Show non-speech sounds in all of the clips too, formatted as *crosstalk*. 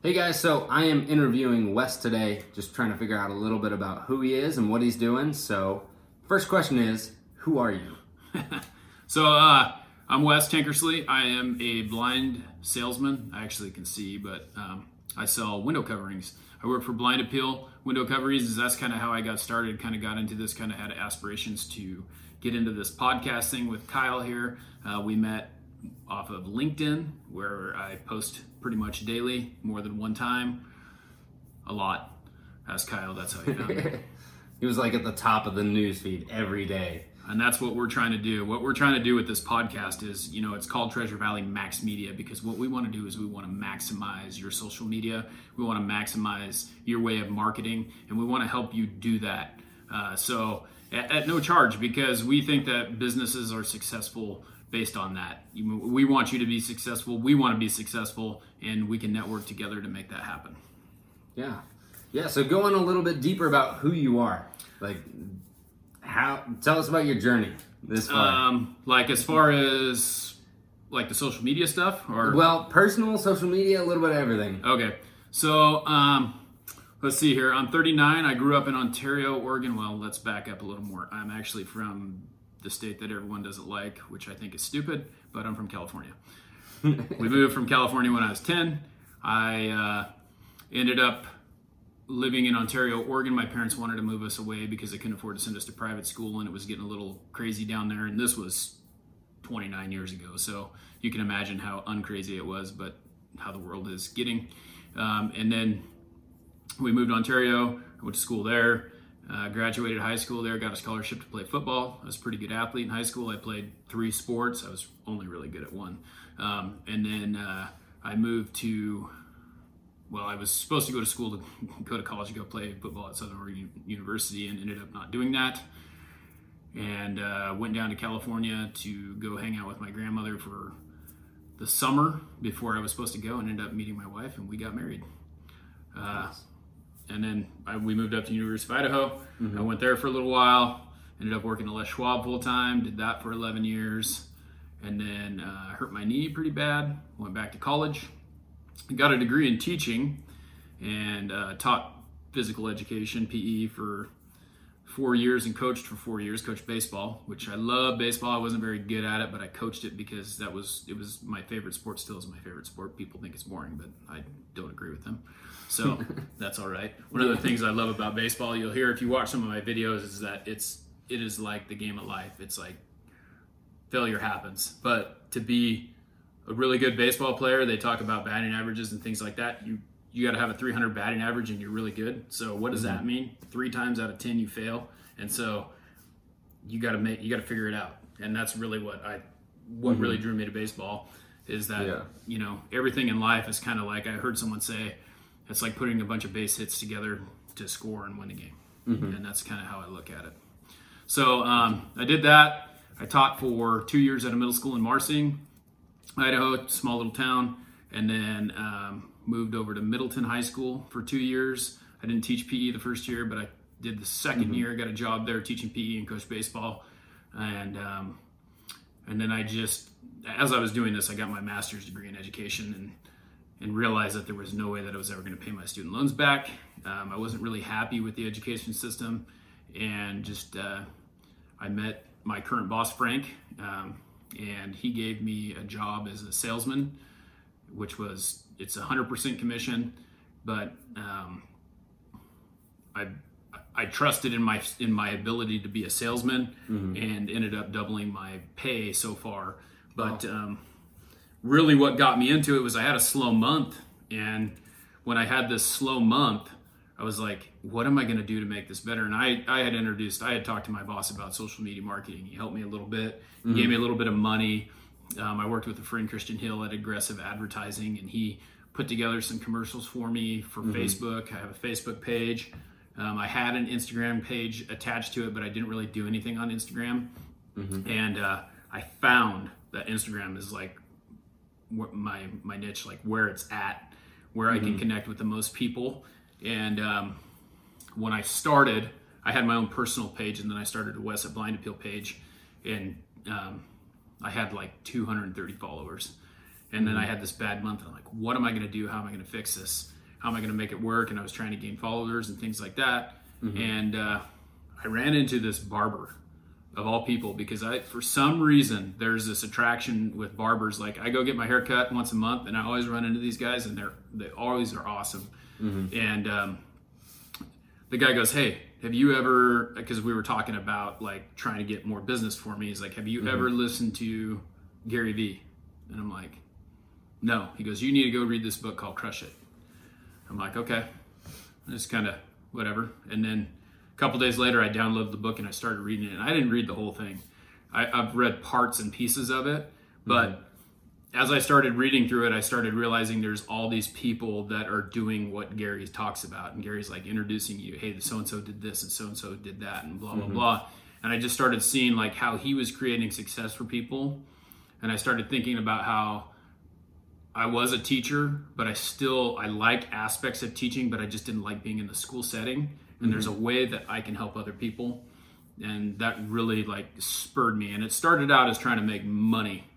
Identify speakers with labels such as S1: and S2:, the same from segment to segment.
S1: Hey guys, so I am interviewing Wes today, just trying to figure out a little bit about who he is and what he's doing. So, first question is, who are you? *laughs*
S2: So uh, I'm Wes Tankersley. I am a blind salesman. I actually can see, but um, I sell window coverings. I work for Blind Appeal Window Coverings. That's kind of how I got started. Kind of got into this. Kind of had aspirations to get into this podcasting with Kyle here. Uh, we met off of LinkedIn, where I post pretty much daily, more than one time, a lot. Ask Kyle. That's how he found me.
S1: He was like at the top of the news feed every day.
S2: and that's what we're trying to do what we're trying to do with this podcast is you know it's called treasure valley max media because what we want to do is we want to maximize your social media we want to maximize your way of marketing and we want to help you do that uh, so at, at no charge because we think that businesses are successful based on that we want you to be successful we want to be successful and we can network together to make that happen
S1: Yeah. Yeah, so going a little bit deeper about who you are. Like, how, tell us about your journey this far.
S2: um, like as far as like the social media stuff or
S1: well, personal, social media, a little bit of everything.
S2: Okay, so um, let's see here. I'm 39. I grew up in Ontario, Oregon. Well, let's back up a little more. I'm actually from the state that everyone doesn't like, which I think is stupid, but I'm from California. we *laughs* moved from California when I was 10. I uh, ended up living in Ontario, Oregon. My parents wanted to move us away because they couldn't afford to send us to private school, and it was getting a little crazy down there. And this was 29 years ago, so you can imagine how uncrazy it was, but how the world is getting. Um, and then we moved to Ontario. I went to school there. Uh, graduated high school there. Got a scholarship to play football. I was a pretty good athlete in high school. I played three sports. I was only really good at one. Um, and then uh, I moved to well, I was supposed to go to school to *laughs* go to college to go play football at Southern Oregon University and ended up not doing that. And uh, went down to California to go hang out with my grandmother for the summer before I was supposed to go and ended up meeting my wife and we got married. Uh, and then I, we moved up to University of Idaho. I went there for a little while, ended up working at Les Schwab full time, did that for 11 years. And then uh, hurt my knee pretty bad, went back to college, got a degree in teaching and uh, taught physical education PE for four years and coached for four years coached baseball which I love baseball. I wasn't very good at it but I coached it because that was it was my favorite sport still is my favorite sport. People think it's boring but I don't agree with them. So *laughs* that's all right. One of the things I love about baseball you'll hear if you watch some of my videos is that it's it is like the game of life. It's like failure happens. But to be a really good baseball player, they talk about batting averages and things like that. You you got to have a 300 batting average and you're really good. So what does that mean? Three times out of 10 you fail, and so you got to make you got to figure it out. And that's really what I what really drew me to baseball is that
S1: Yeah.
S2: you know everything in life is kind of like I heard someone say it's like putting a bunch of base hits together to score and win a game, and that's kind of how I look at it. So um, I did that. I taught for two years at a middle school in Marsing, Idaho, small little town, and then um, moved over to Middleton High School for two years. I didn't teach PE the first year, but I did the 2nd year. I got a job there teaching PE and coached baseball, and um, and then I just, as I was doing this, I got my master's degree in education and and realized that there was no way that I was ever going to pay my student loans back. Um, I wasn't really happy with the education system, and just uh, I met my current boss Frank, um, and he gave me a job as a salesman, which was it's 100% commission, but um, I I trusted in my in my ability to be a salesman, and ended up doubling my pay so far. But um, really, what got me into it was I had a slow month, and when I had this slow month, I was like, what am I going to do to make this better? And I, I had introduced, I had talked to my boss about social media marketing. He helped me a little bit. He gave me a little bit of money. Um, I worked with a friend, Christian Hill, at Aggressive Advertising, and he put together some commercials for me for Facebook. I have a Facebook page. Um, I had an Instagram page attached to it, but I didn't really do anything on Instagram. And uh, I found that Instagram is like my my niche, like where it's at, where I can connect with the most people. And um, when I started, I had my own personal page, and then I started a Wes at Blind Appeal page, and um, I had like 230 followers. And then I had this bad month. I'm like, what am I going to do? How am I going to fix this? How am I going to make it work? And I was trying to gain followers and things like that. And uh, I ran into this barber of all people because I, for some reason, there's this attraction with barbers. Like I go get my hair cut once a month, and I always run into these guys, and they're they always are awesome. And um, the guy goes, "Hey, have you ever?" Because we were talking about like trying to get more business for me. He's like, "Have you mm-hmm. ever listened to Gary Vee?" And I'm like, "No." He goes, "You need to go read this book called Crush It." I'm like, "Okay." Just kind of whatever. And then a couple days later, I downloaded the book and I started reading it. And I didn't read the whole thing. I, I've read parts and pieces of it, but mm-hmm. As I started reading through it, I started realizing there's all these people that are doing what Gary talks about. And Gary's like introducing you, hey, so and so did this and so and so did that, and blah, blah, mm-hmm. blah. And I just started seeing like how he was creating success for people. And I started thinking about how I was a teacher, but I still I like aspects of teaching, but I just didn't like being in the school setting. And there's mm-hmm. a way that I can help other people. And that really like spurred me. And it started out as trying to make money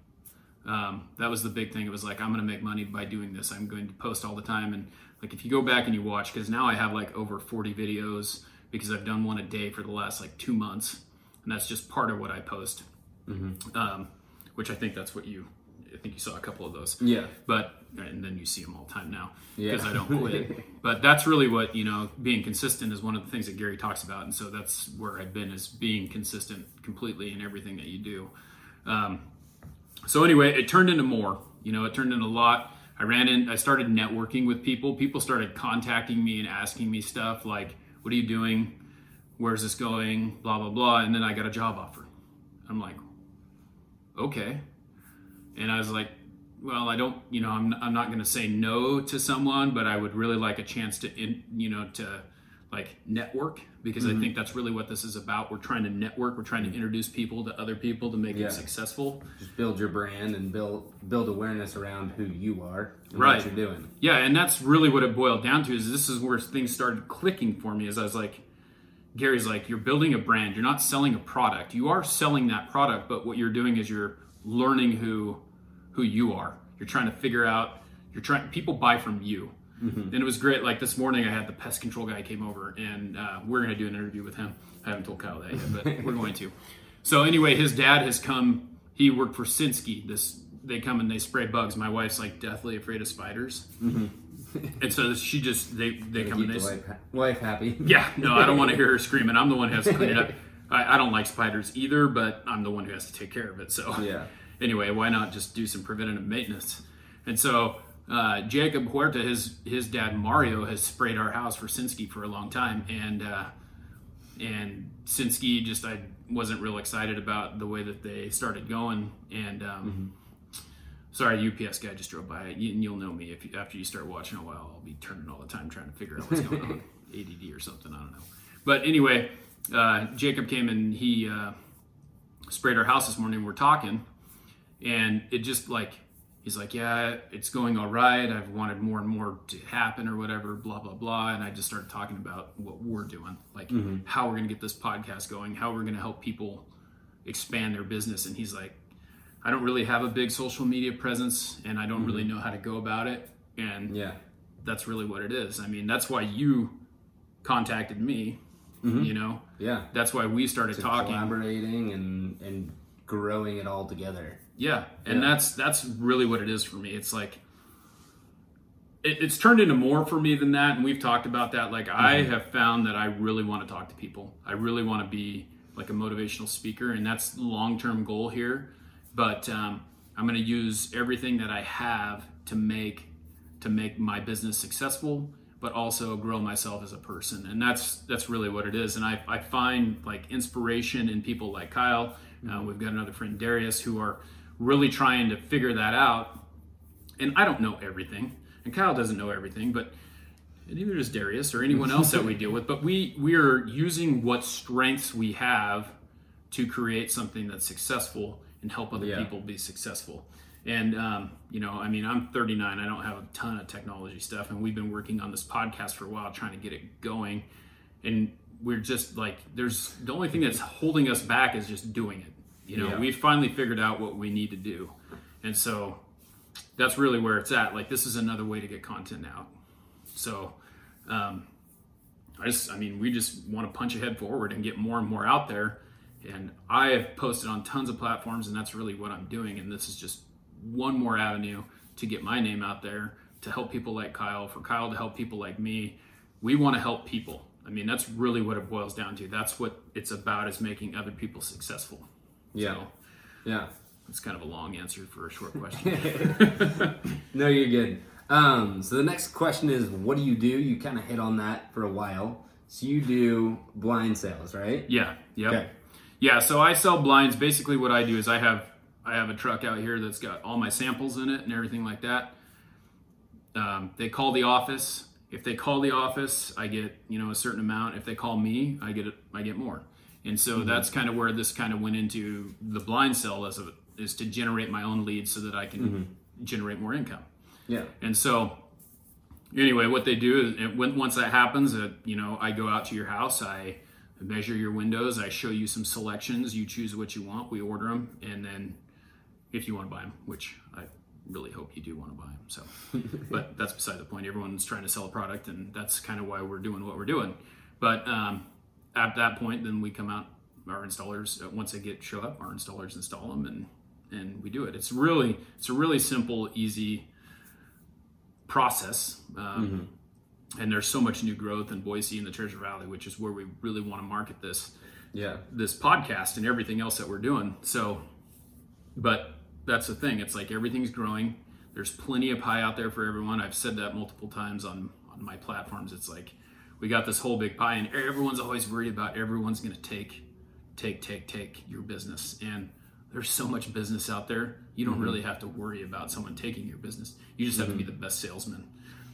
S2: um, that was the big thing. It was like I'm going to make money by doing this. I'm going to post all the time, and like if you go back and you watch, because now I have like over 40 videos because I've done one a day for the last like two months, and that's just part of what I post. Um, which I think that's what you. I think you saw a couple of those.
S1: Yeah.
S2: But and then you see them all the time now
S1: Yeah.
S2: because I don't quit. *laughs* but that's really what you know. Being consistent is one of the things that Gary talks about, and so that's where I've been is being consistent completely in everything that you do. Um, so anyway, it turned into more. You know, it turned into a lot. I ran in. I started networking with people. People started contacting me and asking me stuff like, "What are you doing? Where's this going? Blah blah blah." And then I got a job offer. I'm like, okay. And I was like, well, I don't, you know, I'm, I'm not going to say no to someone, but I would really like a chance to, in, you know, to like network because I mm-hmm. think that's really what this is about. We're trying to network. We're trying to mm-hmm. introduce people to other people to make
S1: Yeah.
S2: them successful.
S1: Just build your brand and build build awareness around who you are and
S2: Right.
S1: what you're doing.
S2: Yeah, and that's really what it boiled down to. Is this is where things started clicking for me? Is I was like, Gary's like, you're building a brand. You're not selling a product. You are selling that product, but what you're doing is you're learning who who you are. You're trying to figure out. You're trying. People buy from you, and it was great. Like this morning, I had the pest control guy came over, and uh, we're going to do an interview with him. I haven't told Kyle that yet, but *laughs* we're going to. So anyway, his dad has come. He worked for Sinsky. This they come and they spray bugs. My wife's like deathly afraid of spiders, *laughs* and so she just they they come and
S1: the
S2: they
S1: wife, ha- wife happy.
S2: yeah, no, I don't want to *laughs* hear her screaming. I'm the one who has to clean it up. I, I don't like spiders either, but I'm the one who has to take care of it. So
S1: Yeah.
S2: anyway, why not just do some preventative maintenance? And so uh, Jacob Huerta, his his dad Mario, has sprayed our house for Sinsky for a long time, and uh, and Sinsky just I wasn't real excited about the way that they started going, and um, sorry, UPS guy just drove by. You, and you'll know me if you, after you start watching a while. I'll be turning all the time trying to figure out what's going on, *laughs* ADD or something. I don't know. But anyway, uh, Jacob came and he uh, sprayed our house this morning. We're talking, and it just like he's like, yeah, it's going all right. I've wanted more and more to happen or whatever, blah blah blah. And I just started talking about what we're doing, like mm-hmm. how we're going to get this podcast going, how we're going to help people expand their business. And he's like, I don't really have a big social media presence, and I don't really mm-hmm. know how to go about it. And
S1: Yeah.
S2: that's really what it is. I mean, that's why you contacted me. Mm-hmm. You know,
S1: Yeah.
S2: that's why we started
S1: To
S2: talking.
S1: collaborating and and growing it all together.
S2: Yeah, and
S1: Yeah.
S2: that's that's really what it is for me. It's like it, it's turned into more for me than that, and we've talked about that. Like I have found that I really want to talk to people. I really want to be like a motivational speaker, and that's the long term goal here. But um, I'm going to use everything that I have to make to make my business successful but also grow myself as a person and that's that's really what it is and i, I find like inspiration in people like kyle uh, we've got another friend darius who are really trying to figure that out and i don't know everything and kyle doesn't know everything but neither does darius or anyone else that we deal with but we we are using what strengths we have to create something that's successful and help other
S1: Yeah.
S2: people be successful. And um, you know, I mean, I'm 39. I don't have a ton of technology stuff, and we've been working on this podcast for a while, trying to get it going. And we're just like, there's the only thing that's holding us back is just doing it. You know,
S1: Yeah.
S2: we finally figured out what we need to do, and so that's really where it's at. Like this is another way to get content out. So, um, I just, I mean, we just want to punch ahead forward and get more and more out there. And I have posted on tons of platforms, and that's really what I'm doing. And this is just one more avenue to get my name out there to help people like Kyle, for Kyle to help people like me. We want to help people. I mean, that's really what it boils down to. That's what it's about is making other people successful.
S1: Yeah.
S2: So,
S1: Yeah.
S2: it's kind of a long answer for a short question. *laughs*
S1: No, you're good. Um, so the next question is, what do you do? You kind of hit on that for a while. So you do blind sales, right?
S2: yeah. Yep.
S1: Okay.
S2: Yeah, so I sell blinds. Basically, what I do is I have I have a truck out here that's got all my samples in it and everything like that. Um, they call the office. If they call the office, I get you know a certain amount. If they call me, I get I get more. And so that's kind of where this kind of went into the blind sell as a, is to generate my own leads so that I can generate more income.
S1: Yeah.
S2: And so, anyway, what they do is it, when, once that happens, uh, you know, I go out to your house, I measure your windows, I show you some selections, you choose what you want, we order them, and then if you want to buy them, which I really hope you do want to buy them. So, *laughs* but that's beside the point. Everyone's trying to sell a product, and that's kind of why we're doing what we're doing. But um, at that point, then we come out. Our installers, uh, once they get show up, our installers install them, and and we do it. It's really it's a really simple, easy process. Um, And there's so much new growth in Boise and the Treasure Valley, which is where we really want to market this
S1: Yeah.
S2: this podcast and everything else that we're doing. So, but that's the thing. It's like everything's growing. There's plenty of pie out there for everyone. I've said that multiple times on on my platforms. It's like we got this whole big pie, and everyone's always worried about everyone's going to take, take, take, take your business. And there's so much business out there. You don't mm-hmm. really have to worry about someone taking your business. You just have to be mm-hmm. the best salesman.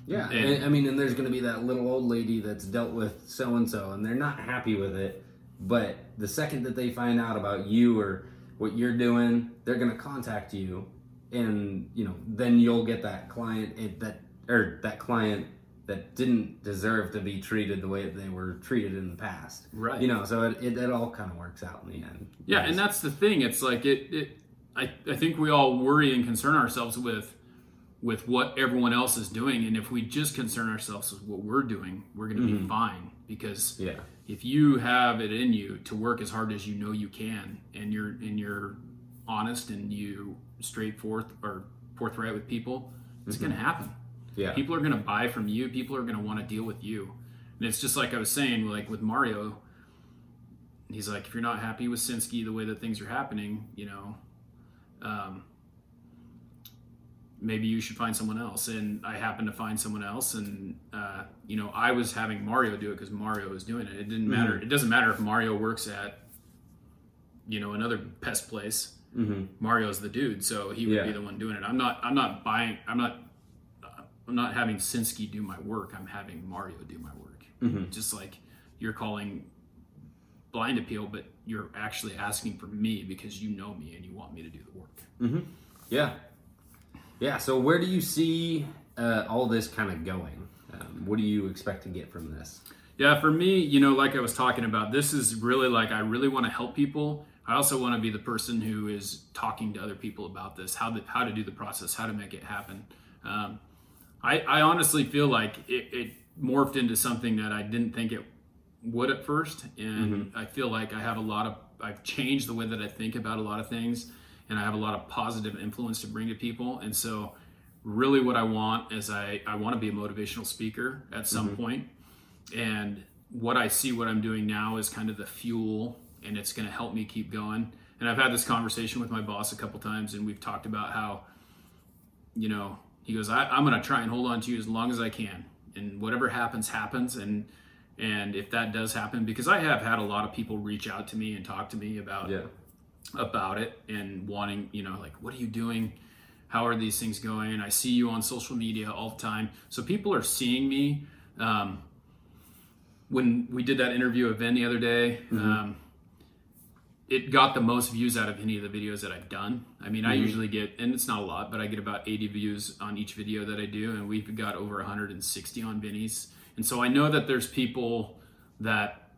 S1: Yeah,
S2: And-
S1: and, I mean, and there's going to be that little old lady that's dealt with so and so, and they're not happy with it. But the second that they find out about you or what you're doing, they're going to contact you, and you know, then you'll get that client eh, that or that client that didn't deserve to be treated the way that they were treated in the past.
S2: Right.
S1: You know, so it, it, it all kind of works out in the end.
S2: Yeah, and that's the thing. It's like it. it I, I think we all worry and concern ourselves with with what everyone else is doing, and if we just concern ourselves with what we're doing, we're going to be mm-hmm. fine. Because
S1: Yeah.
S2: if you have it in you to work as hard as you know you can, and you're and you're honest and you straightforth or forthright with people, it's going to mm-hmm. happen.
S1: Yeah.
S2: People are going to buy from you. People are going to want to deal with you. And it's just like I was saying, like with Mario, he's like, if you're not happy with Sinsky the way that things are happening, you know, um, maybe you should find someone else. And I happened to find someone else, and uh, you know, I was having Mario do it because Mario was doing it. It didn't matter. It doesn't matter if Mario works at, you know, another pest place.
S1: Mm-hmm.
S2: Mario's the dude, so he would
S1: Yeah.
S2: be the one doing it. I'm not. I'm not buying. I'm not. I'm not having Sinsky do my work. I'm having Mario do my work.
S1: Mhm.
S2: Just like you're calling blind appeal, but you're actually asking for me because you know me and you want me to do the work.
S1: Yeah. Yeah. So where do you see uh, all this kind of going? Um, what do you expect to get from this?
S2: Yeah, for me, you know, like I was talking about, this is really like I really want to help people. I also want to be the person who is talking to other people about this, how the, how to do the process, how to make it happen. Um, I, I honestly feel like it, it morphed into something that I didn't think it would at first, and mm-hmm. I feel like I have a lot of I've changed the way that I think about a lot of things, and I have a lot of positive influence to bring to people, and so really what I want is I, I want to be a motivational speaker at some mm-hmm. point. And what I see what I'm doing now is kind of the fuel and it's going to help me keep going. And I've had this conversation with my boss a couple times and we've talked about how, you know, he goes, I, I'm going to try and hold on to you as long as I can. And whatever happens, happens. And, and if that does happen, because I have had a lot of people reach out to me and talk to me about,
S1: Yeah.
S2: about it and wanting, you know, like, what are you doing? How are these things going? I see you on social media all the time. So people are seeing me. Um, when we did that interview Vin the other day, um, it got the most views out of any of the videos that I've done. I mean, I usually get, and it's not a lot, but I get about 80 views on each video that I do, and we've got over 160 on Vinny's. And so I know that there's people that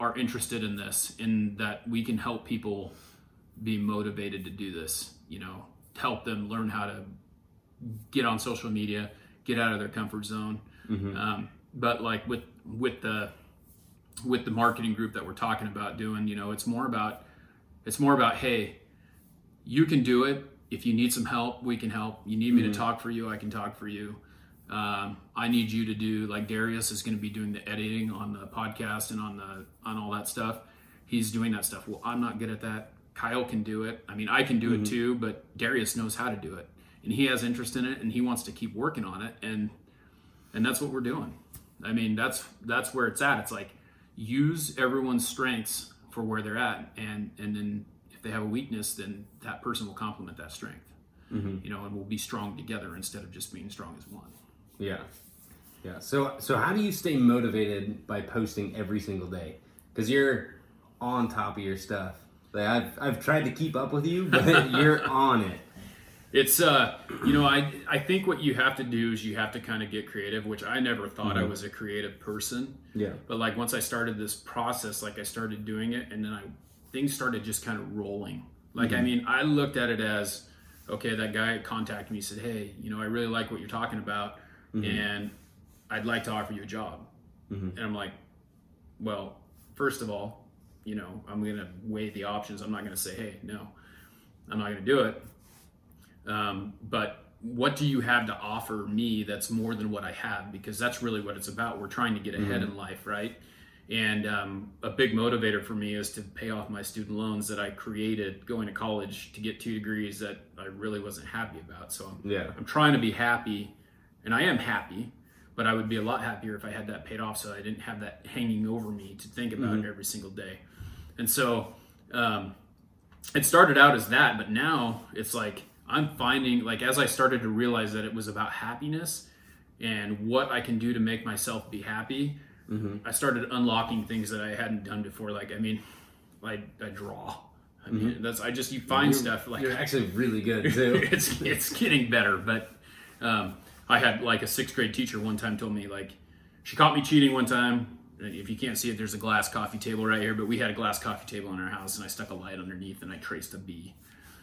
S2: are interested in this, and that we can help people be motivated to do this. You know, help them learn how to get on social media, get out of their comfort zone. Um, but like with with the with the marketing group that we're talking about doing, you know, it's more about it's more about hey, you can do it. If you need some help, we can help. You need me to talk for you, I can talk for you. Um, I need you to do like Darius is going to be doing the editing on the podcast and on the on all that stuff. He's doing that stuff. Well, I'm not good at that. Kyle can do it. I mean, I can do it too, but Darius knows how to do it, and he has interest in it, and he wants to keep working on it, and and that's what we're doing. I mean, that's that's where it's at. It's like use everyone's strengths for where they're at, and and then if they have a weakness, then that person will complement that strength. Mm-hmm. You know, and we'll be strong together instead of just being strong as one.
S1: Yeah. Yeah. So so how do you stay motivated by posting every single day? Because you're on top of your stuff. Like I've I've tried to keep up with you, but *laughs* you're on it.
S2: It's uh, you know, I I think what you have to do is you have to kind of get creative, which I never thought I mm-hmm. was a creative person.
S1: Yeah.
S2: But like once I started this process, like I started doing it, and then I things started just kind of rolling. Like I mm-hmm. mean, I looked at it as okay, that guy contacted me, said, hey, you know, I really like what you're talking about, mm-hmm. and I'd like to offer you a job. And I'm like, well, first of all, you know, I'm gonna weigh the options. I'm not gonna say, hey, no, I'm not gonna do it. Um, but what do you have to offer me that's more than what I have? Because that's really what it's about. We're trying to get ahead in life, right? And um, a big motivator for me is to pay off my student loans that I created going to college to get two degrees that I really wasn't happy about. So I'm,
S1: Yeah.
S2: I'm trying to be happy, and I am happy, but I would be a lot happier if I had that paid off so I didn't have that hanging over me to think about every single day. And so um, it started out as that, but now it's like I'm finding, like, as I started to realize that it was about happiness and what I can do to make myself be happy, I started unlocking things that I hadn't done before. Like, I mean, I, I draw. I mean, that's I just you find
S1: You're-
S2: stuff like
S1: You're actually really good *laughs* too.
S2: it's it's getting better. But um, I had like a sixth grade teacher one time told me like she caught me cheating one time. If you can't see it, there's a glass coffee table right here. But we had a glass coffee table in our house, and I stuck a light underneath, and I traced a B.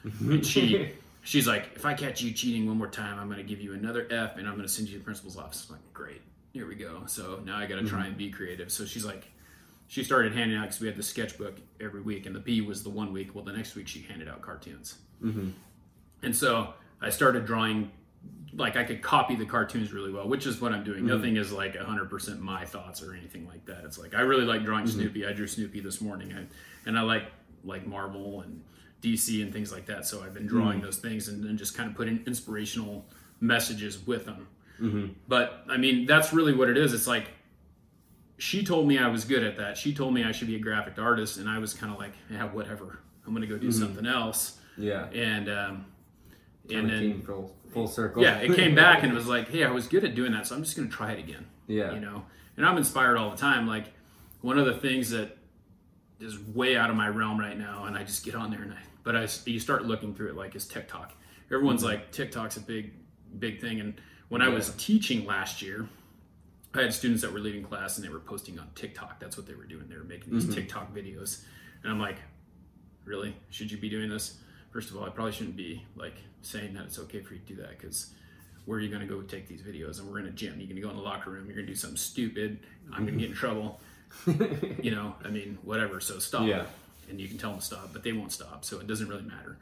S2: *laughs* And she she's like, if I catch you cheating one more time, I'm going to give you another F, and I'm going to send you to the principal's office. I'm like, great, here we go. So now I got to try mhm. and be creative. So she's like, she started handing out because we had the sketchbook every week, and the B was the one week. Well, the next week she handed out cartoons. Mm-hmm. And so I started drawing, like I could copy the cartoons really well, which is what I'm doing. Mm-hmm. Nothing is like 100% my thoughts or anything like that. It's like I really like drawing mm-hmm. Snoopy. I drew Snoopy this morning, I, and I like like Marvel and DC and things like that. So I've been hmm. drawing those things and then just kind of putting inspirational messages with them. Mm-hmm. But I mean, that's really what it is. It's like she told me I was good at that. She told me I should be a graphic artist, and I was kind of like, yeah, whatever. I'm gonna go do mm-hmm. something else.
S1: Yeah.
S2: And um, and then
S1: came full, full circle.
S2: yeah, it came back and it was *laughs* like, hey, I was good at doing that, so I'm just gonna try it again.
S1: Yeah.
S2: You know, and I'm inspired all the time. Like one of the things that is way out of my realm right now, and I just get on there and I, but I, you start looking through it like is TikTok. Everyone's mm-hmm. like TikTok's a big, big thing. And when I was teaching last year, I had students that were leaving class and they were posting on TikTok. That's what they were doing. They were making these mm-hmm. TikTok videos, and I'm like, really? Should you be doing this? First of all, I probably shouldn't be like saying that it's okay for you to do that because where are you going to go take these videos? And we're in a gym. You're going to go in the locker room. You're going to do something stupid. I'm going to get in mm-hmm. trouble. *laughs* you know, I mean, whatever. So stop.
S1: Yeah.
S2: And you can tell them to stop, but they won't stop. So it doesn't really matter.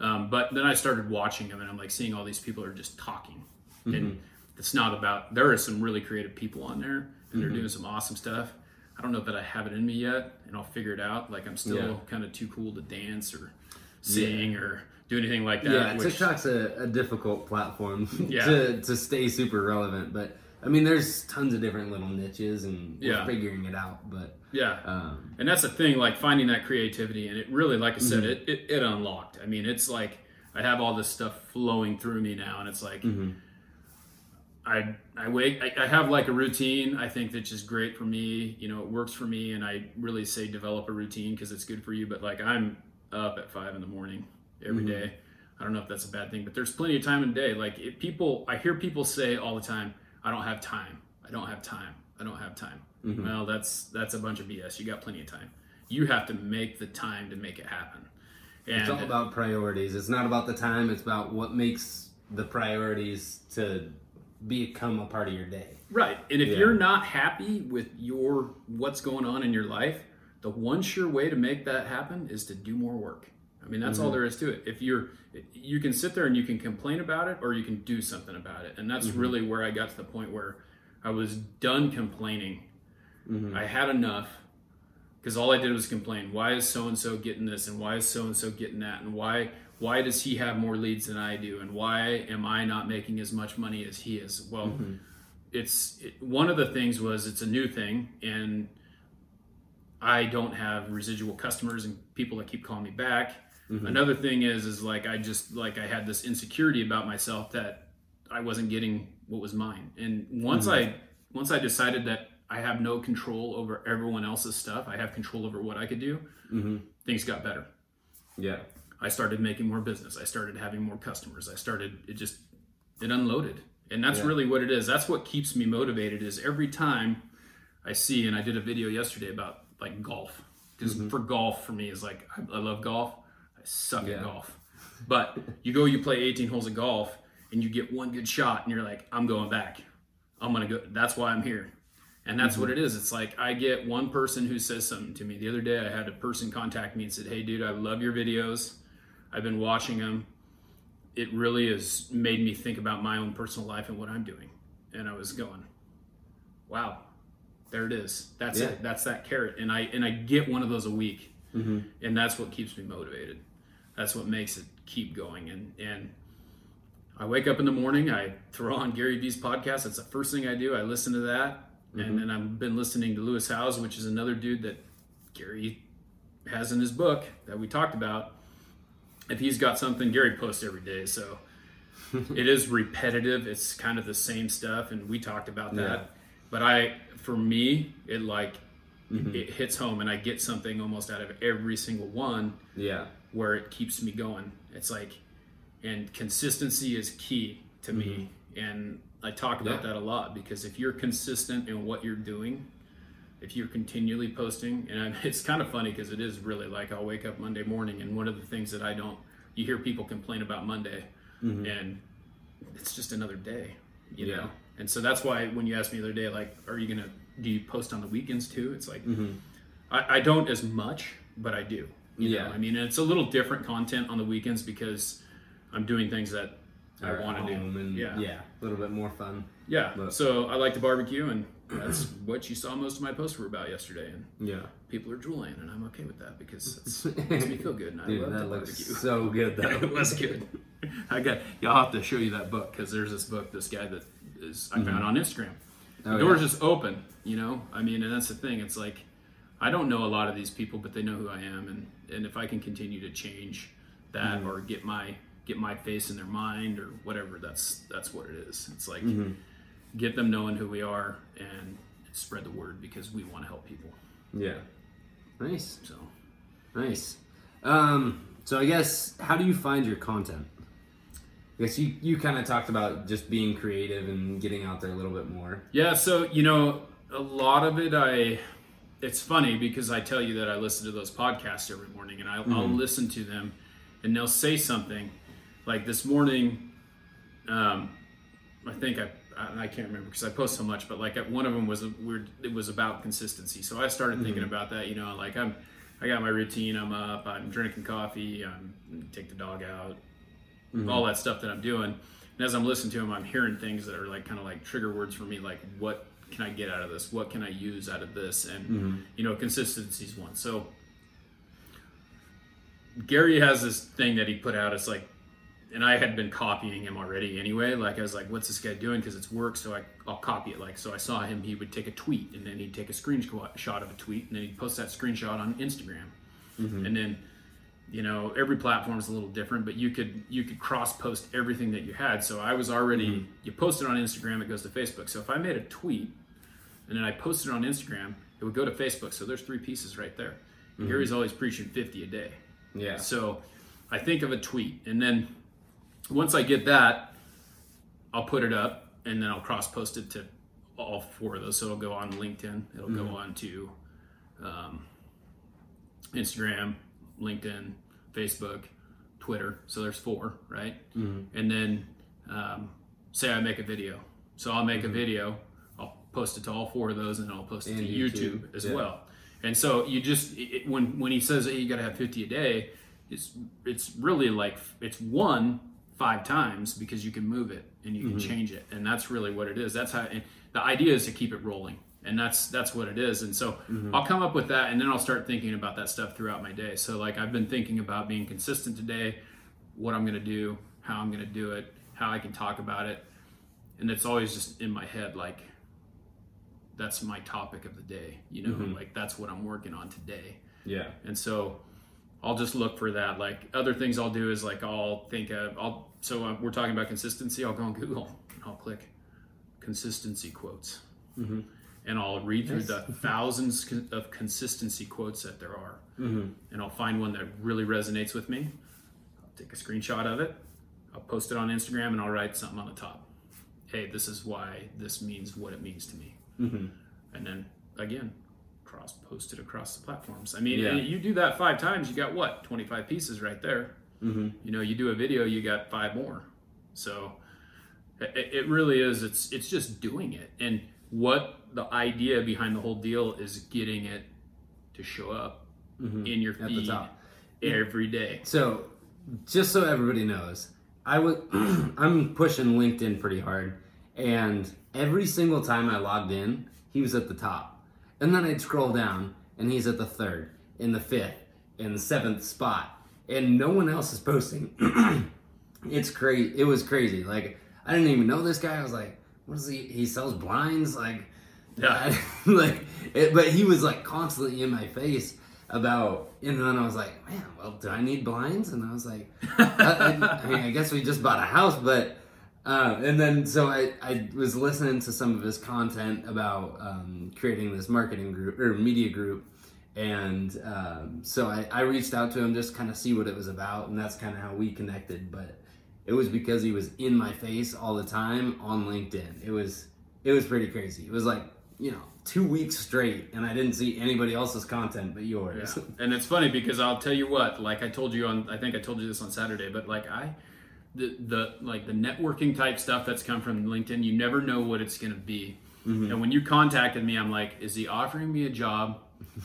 S2: Um, but then I started watching them, and I'm like seeing all these people are just talking, and it's not about. There are some really creative people on there, and they're doing some awesome stuff. I don't know that I have it in me yet, and I'll figure it out. Like I'm still
S1: Yeah.
S2: kind of too cool to dance or sing or do anything like that.
S1: Yeah,
S2: which,
S1: TikTok's a, a difficult platform *laughs*
S2: Yeah. *laughs*
S1: to, to stay super relevant, but I mean, there's tons of different little niches, and
S2: Yeah.
S1: figuring it out. But
S2: yeah.
S1: um,
S2: and that's the thing like finding that creativity and it really like i said
S1: Mm-hmm.
S2: it, it it unlocked i mean it's like i have all this stuff flowing through me now and it's like
S1: Mm-hmm.
S2: i i wake I, I have like a routine i think that's just great for me you know it works for me and i really say develop a routine because it's good for you but like i'm up at five in the morning every
S1: Mm-hmm.
S2: day. i don't know if that's a bad thing but there's plenty of time in the day like people i hear people say all the time i don't have time i don't have time i don't have time
S1: Mm-hmm.
S2: well that's that's a bunch of bs you got plenty of time you have to make the time to make it happen and
S1: it's all about priorities. It's not about the time. It's about what makes the priorities to become a part of your day.
S2: Right. And if
S1: Yeah.
S2: you're not happy with your what's going on in your life, the one sure way to make that happen is to do more work. I mean, that's all mm-hmm. there is to it. If you're you can sit there and you can complain about it or you can do something about it. And that's mm-hmm. really where I got to the point where I was done complaining. Mm-hmm. I had enough because all I did was complain. Why is so and so getting this and why is so and so getting that and why why does he have more leads than I do and why am I not making as much money as he is? Well, it's it, one of the things was it's a new thing and I don't have residual customers and people that keep calling me back. Mm-hmm. Another thing is is like I just like I had this insecurity about myself that I wasn't getting what was mine. And once mm-hmm. I once I decided that I have no control over everyone else's stuff, I have control over what I could do. Mm-hmm. Things got better.
S1: Yeah.
S2: I started making more business. I started having more customers. I started it just it unloaded. And that's
S1: Yeah.
S2: really what it is. That's what keeps me motivated is every time I see and I did a video yesterday about like golf. Because for golf for me is like I, I love golf. Suck
S1: Yeah.
S2: at golf. But you go you play 18 holes of golf and you get one good shot and you're like I'm going back. I'm going to go that's why I'm here. And that's what mm-hmm. it is. It's like I get one person who says something to me. The other day I had a person contact me and said, "Hey dude, I love your videos. I've been watching them. It really has made me think about my own personal life and what I'm doing." And I was going, "Wow. There it is. That's
S1: Yeah.
S2: it. That's that carrot." And I and I get one of those a week. Mm-hmm. And that's what keeps me motivated. That's what makes it keep going and and I wake up in the morning, I throw on Gary Vee's podcast. That's the first thing I do. I listen to that. And mm-hmm. then I've been listening to Lewis Howes, which is another dude that Gary has in his book that we talked about. If he's got something, Gary posts every day. So *laughs* it is repetitive. It's kind of the same stuff. And we talked about that.
S1: Yeah.
S2: But I, for me, it like, mm-hmm. it hits home and I get something almost out of every single one
S1: Yeah.
S2: Where it keeps me going. It's like, and consistency is key to me. Mm-hmm. And I talk about
S1: Yeah.
S2: that a lot because if you're consistent in what you're doing, if you're continually posting, and *laughs* it's kind of funny because it is really like I'll wake up Monday morning, and one of the things that I don't, you hear people complain about Monday, mm-hmm. and it's just another day, you
S1: Yeah.
S2: know? And so that's why when you asked me the other day, like, are you going to, do you post on the weekends too? It's like, mm-hmm. I, I don't as much, but I do. You
S1: Yeah.
S2: know? I mean, it's a little different content on the weekends because I'm doing things that I want to do.
S1: And
S2: yeah.
S1: yeah. A little bit more fun.
S2: Yeah.
S1: But-
S2: So I like to barbecue, and that's *clears throat* what you saw most of my posts were about yesterday. And
S1: Yeah.
S2: people are drooling, and I'm okay with that because it's, *laughs* it makes me feel good, and I
S1: Dude,
S2: love
S1: that looks
S2: barbecue.
S1: so good *laughs* though.
S2: it was good. *laughs* I got. Yeah, I'll have to show you that book because there's this book, this guy that is I found mm-hmm. on Instagram.
S1: Oh,
S2: the door's
S1: yeah.
S2: just open, you know. I mean, and that's the thing. It's like I don't know a lot of these people, but they know who I am, and and if I can continue to change that
S1: Mm-hmm.
S2: or get my get my face in their mind or whatever, that's that's what it is. It's like
S1: Mm-hmm.
S2: get them knowing who we are and spread the word because we want to help people.
S1: Yeah. Nice.
S2: So
S1: Nice. Um, so I guess how do you find your content? I guess you, you kind of talked about just being creative and getting out there a little bit more.
S2: Yeah, so you know, a lot of it I it's funny because I tell you that I listen to those podcasts every morning and I, I'll mm-hmm. listen to them and they'll say something like this morning um, I think I I I can't remember because I post so much, but like one of them was a weird. It was about consistency, so I started thinking mm-hmm. about that. You know, like I'm, I got my routine. I'm up. I'm drinking coffee. I'm take the dog out. Mm-hmm. All that stuff that I'm doing, and as I'm listening to them, I'm hearing things that are like kind of like trigger words for me. Like, what can I get out of this? What can I use out of this? And mm-hmm. you know, consistency is one. So Gary has this thing that he put out. It's like and I had been copying him already anyway. Like I was like, "What's this guy doing?" Because it's work, so I, I'll copy it. Like so, I saw him. He would take a tweet, and then he'd take a screenshot of a tweet, and then he'd post that screenshot on Instagram. Mm-hmm. And then, you know, every platform is a little different, but you could you could cross post everything that you had. So I was already mm-hmm. you post it on Instagram, it goes to Facebook. So if I made a tweet, and then I posted it on Instagram, it would go to Facebook. So there's three pieces right there. And Gary's always preaching 50 a day.
S1: Yeah.
S2: So I think of a tweet, and then once I get that, I'll put it up, and then I'll cross post it to all four of those. So it'll go on LinkedIn, it'll go mm-hmm. on to um, Instagram, LinkedIn, Facebook, Twitter. So there's four, right? Mm-hmm. And then um, say I make a video. So I'll make a mm-hmm. video, I'll post it to all four of those, and I'll post it
S1: And
S2: to
S1: YouTube,
S2: YouTube, as
S1: yeah.
S2: well. And so you just it, when when he says hey, you got to have 50 a day, it's it's really like it's one five times because you can move it and you can mm-hmm. change it, and that's really what it is. That's how and the idea is to keep it rolling, and that's that's what it is. And so mm-hmm. I'll come up with that, and then I'll start thinking about that stuff throughout my day. So like I've been thinking about being consistent today, what I'm gonna do, how I'm gonna do it, how I can talk about it, and it's always just in my head like that's my topic of the day you know? Mm-hmm. Like that's what i'm working on today.
S1: Yeah.
S2: and so i'll just look for that. Like other things i'll do is like i'll think of i'll so uh, we're talking about consistency. I'll go on google and i'll click consistency quotes mm-hmm. And i'll read through the *laughs* thousands of consistency quotes that there are. And i'll find one that really resonates with me. I'll take a screenshot of it. I'll post it on instagram and i'll write something on the top. Hey this is why this means what it means to me. And then again cross post it across the platforms. I mean
S1: Yeah.
S2: you do that five times you got what? 25 pieces right there.
S1: Mm-hmm.
S2: you know you do a video you got five more. So it, it really is it's it's just doing it. And what the idea behind the whole deal is getting it to show up in your
S1: Mm-hmm. At the
S2: feed
S1: top.
S2: every day
S1: So, just so everybody knows, I was *clears throat* I'm pushing LinkedIn pretty hard, and every single time I logged in, he was at the top, and then I'd scroll down, and he's at the third, in the fifth, in the seventh spot, and no one else is posting. *clears throat* it's crazy. It was crazy. Like I didn't even know this guy. I was like, what is he? He sells blinds. Like,
S2: Yeah. *laughs*
S1: like, it, but he was like constantly in my face about. And then I was like, man, well, do I need blinds? And I was like, I, I, mean, I guess we just bought a house, but. Uh, and then so I, I was listening to some of his content about um, creating this marketing group or media group and um, so I, I reached out to him just kind of see what it was about and that's kind of how we connected but it was because he was in my face all the time on linkedin it was it was pretty crazy it was like you know two weeks straight and i didn't see anybody else's content but yours
S2: Yeah. And it's funny because I'll tell you what, like I told you on I think I told you this on Saturday, but like I the the like the networking type stuff that's come from LinkedIn, you never know what it's gonna be. Mm-hmm. And when you contacted me, I'm like, is he offering me a job?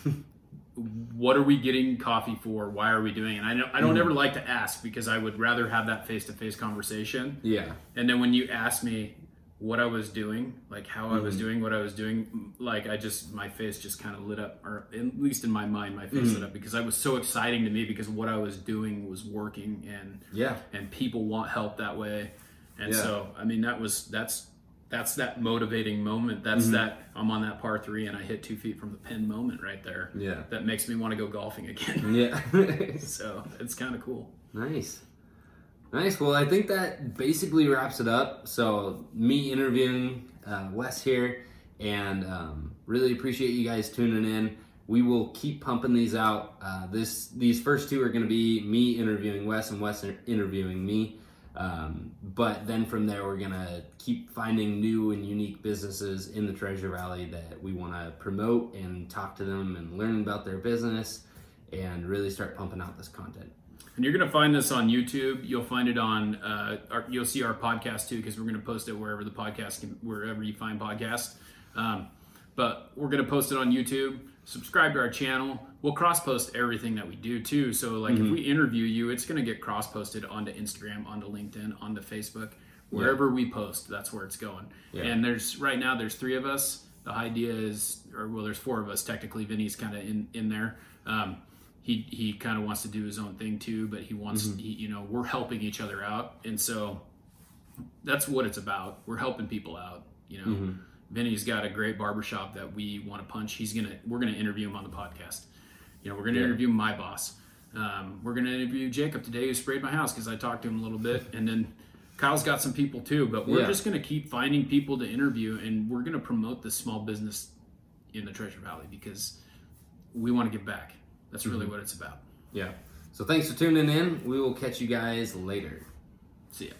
S2: *laughs* what are we getting coffee for? Why are we doing it? I don't I don't mm-hmm. ever like to ask because I would rather have that face to face conversation.
S1: yeah
S2: And then when you ask me what I was doing, like how I was mm-hmm. doing what I was doing, like I just my face just kind of lit up, or at least in my mind, my face lit mm. up because I was so exciting to me because what I was doing was working and
S1: yeah
S2: and people want help that way, and
S1: Yeah.
S2: so I mean that was that's that's that motivating moment. That's mm-hmm. that I'm on that par three and I hit two feet from the pin moment right there.
S1: Yeah.
S2: that makes me want to go golfing again.
S1: yeah *laughs*
S2: so it's kind of cool.
S1: Nice. Nice. Well, I think that basically wraps it up. So, me interviewing uh, Wes here, and um, really appreciate you guys tuning in. We will keep pumping these out. Uh, this these first two are going to be me interviewing Wes and Wes interviewing me. Um, but then from there, we're going to keep finding new and unique businesses in the Treasure Valley that we want to promote and talk to them and learn about their business and really start pumping out this content.
S2: And you're going to find this on YouTube. You'll find it on, uh, our, you'll see our podcast too, because we're going to post it wherever the podcast can, wherever you find podcasts. Um, but we're going to post it on YouTube. Subscribe to our channel. We'll cross post everything that we do too. So, like, if we interview you, it's going to get cross posted onto Instagram, onto LinkedIn, onto Facebook, wherever we post. That's where it's going.
S1: Yeah.
S2: And there's right now there's three of us. The idea is, or well, there's four of us technically. Vinny's kind of in in there. Um, he he kind of wants to do his own thing too, but he wants he, you know we're helping each other out, and so that's what it's about. We're helping people out. You know, Vinny's got a great barbershop that we want to punch. He's gonna we're gonna interview him on the podcast. You know, we're gonna
S1: Yeah.
S2: interview my boss. Um, we're gonna interview Jacob today, who sprayed my house because I talked to him a little bit, and then Kyle's got some people too. But we're
S1: Yeah.
S2: just gonna keep finding people to interview, and we're gonna promote the small business in the Treasure Valley because we want to give back. That's really mm-hmm. what it's about.
S1: Yeah. So thanks for tuning in. We will catch you guys later.
S2: See ya.